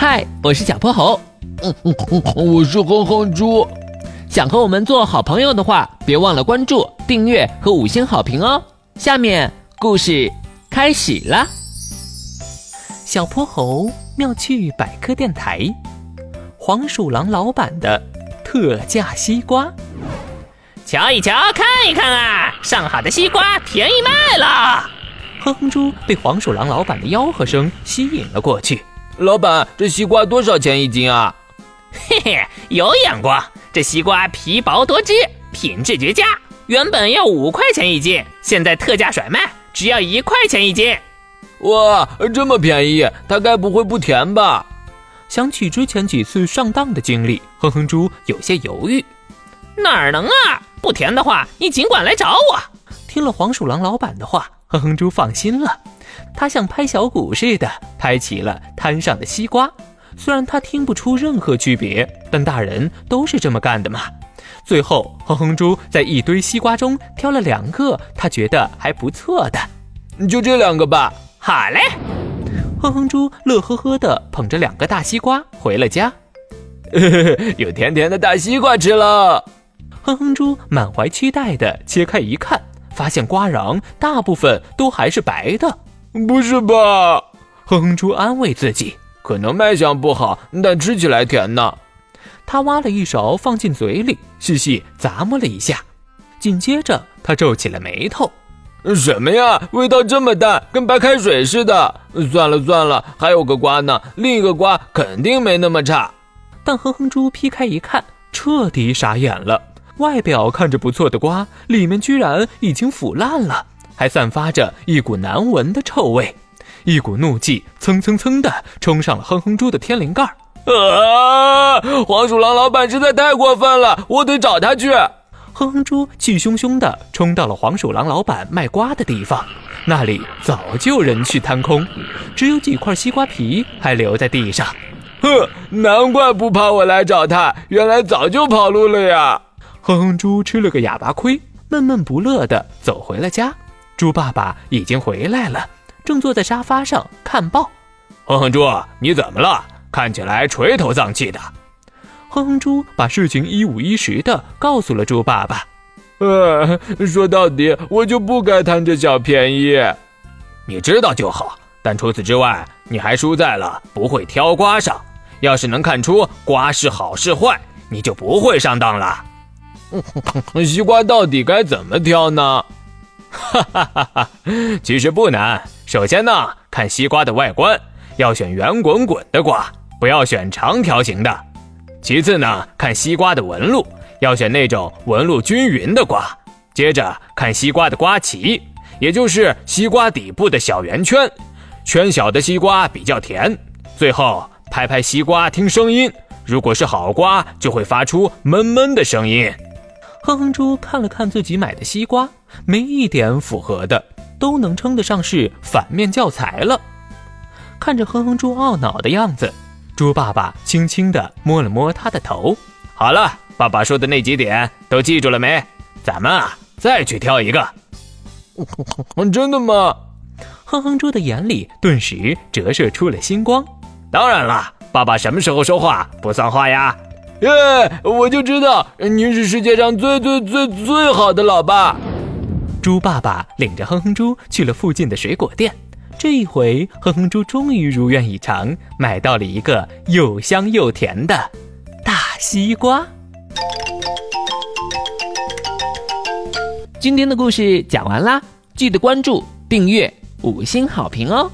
嗨，我是小泼猴。嗯嗯嗯，我是哼哼猪。想和我们做好朋友的话，别忘了关注、订阅和五星好评哦。下面故事开始了。小泼猴妙趣百科电台，黄鼠狼老板的特价西瓜。瞧一瞧，看一看啊！上好的西瓜便宜卖了。哼哼猪被黄鼠狼老板的吆喝声吸引了过去。老板，这西瓜多少钱一斤啊？嘿嘿，有眼光！这西瓜皮薄多汁，品质绝佳，原本要五块钱一斤，现在特价甩卖，只要一块钱一斤。哇，这么便宜，它该不会不甜吧？想起之前几次上当的经历，哼哼猪有些犹豫。哪能啊？不甜的话，你尽管来找我。听了黄鼠狼老板的话，哼哼猪放心了。他像拍小鼓似的拍起了摊上的西瓜。虽然他听不出任何区别，但大人都是这么干的嘛。最后，哼哼猪在一堆西瓜中挑了两个他觉得还不错的，就这两个吧。好嘞。哼哼猪乐呵呵地捧着两个大西瓜回了家，有甜甜的大西瓜吃了。哼哼猪满怀期待地切开一看，发现瓜瓤大部分都还是白的。不是吧？哼哼猪安慰自己，可能卖相不好，但吃起来甜呢。他挖了一勺放进嘴里，细细咂摸了一下，紧接着他皱起了眉头：“什么呀？味道这么淡，跟白开水似的。算了算了，还有个瓜呢，另一个瓜肯定没那么差。”但哼哼猪劈开一看，彻底傻眼了。外表看着不错的瓜，里面居然已经腐烂了，还散发着一股难闻的臭味。一股怒气蹭蹭蹭的冲上了哼哼猪的天灵盖啊！黄鼠狼老板实在太过分了，我得找他去。哼哼猪气汹汹的冲到了黄鼠狼老板卖瓜的地方，那里早就人去摊空，只有几块西瓜皮还留在地上。哼，难怪不怕我来找他，原来早就跑路了呀！哼哼猪吃了个哑巴亏，闷闷不乐的走回了家。猪爸爸已经回来了，正坐在沙发上看报。哼哼猪，你怎么了？看起来垂头丧气的。哼哼猪把事情一五一十的告诉了猪爸爸。呃，说到底，我就不该贪这小便宜。你知道就好，但除此之外，你还输在了不会挑瓜上。要是能看出瓜是好是坏，你就不会上当了。西瓜到底该怎么挑呢？哈哈哈哈！其实不难。首先呢，看西瓜的外观，要选圆滚滚的瓜，不要选长条形的。其次呢，看西瓜的纹路，要选那种纹路均匀的瓜。接着看西瓜的瓜脐，也就是西瓜底部的小圆圈，圈小的西瓜比较甜。最后拍拍西瓜听声音，如果是好瓜，就会发出闷闷的声音。哼哼猪看了看自己买的西瓜，没一点符合的，都能称得上是反面教材了。看着哼哼猪懊恼的样子，猪爸爸轻轻地摸了摸他的头。好了，爸爸说的那几点都记住了没？咱们啊，再去挑一个。真的吗？哼哼猪的眼里顿时折射出了星光。当然了，爸爸什么时候说话不算话呀？耶！我就知道您是世界上最最最最好的老爸。猪爸爸领着哼哼猪去了附近的水果店，这一回哼哼猪终于如愿以偿，买到了一个又香又甜的大西瓜。今天的故事讲完啦，记得关注、订阅、五星好评哦！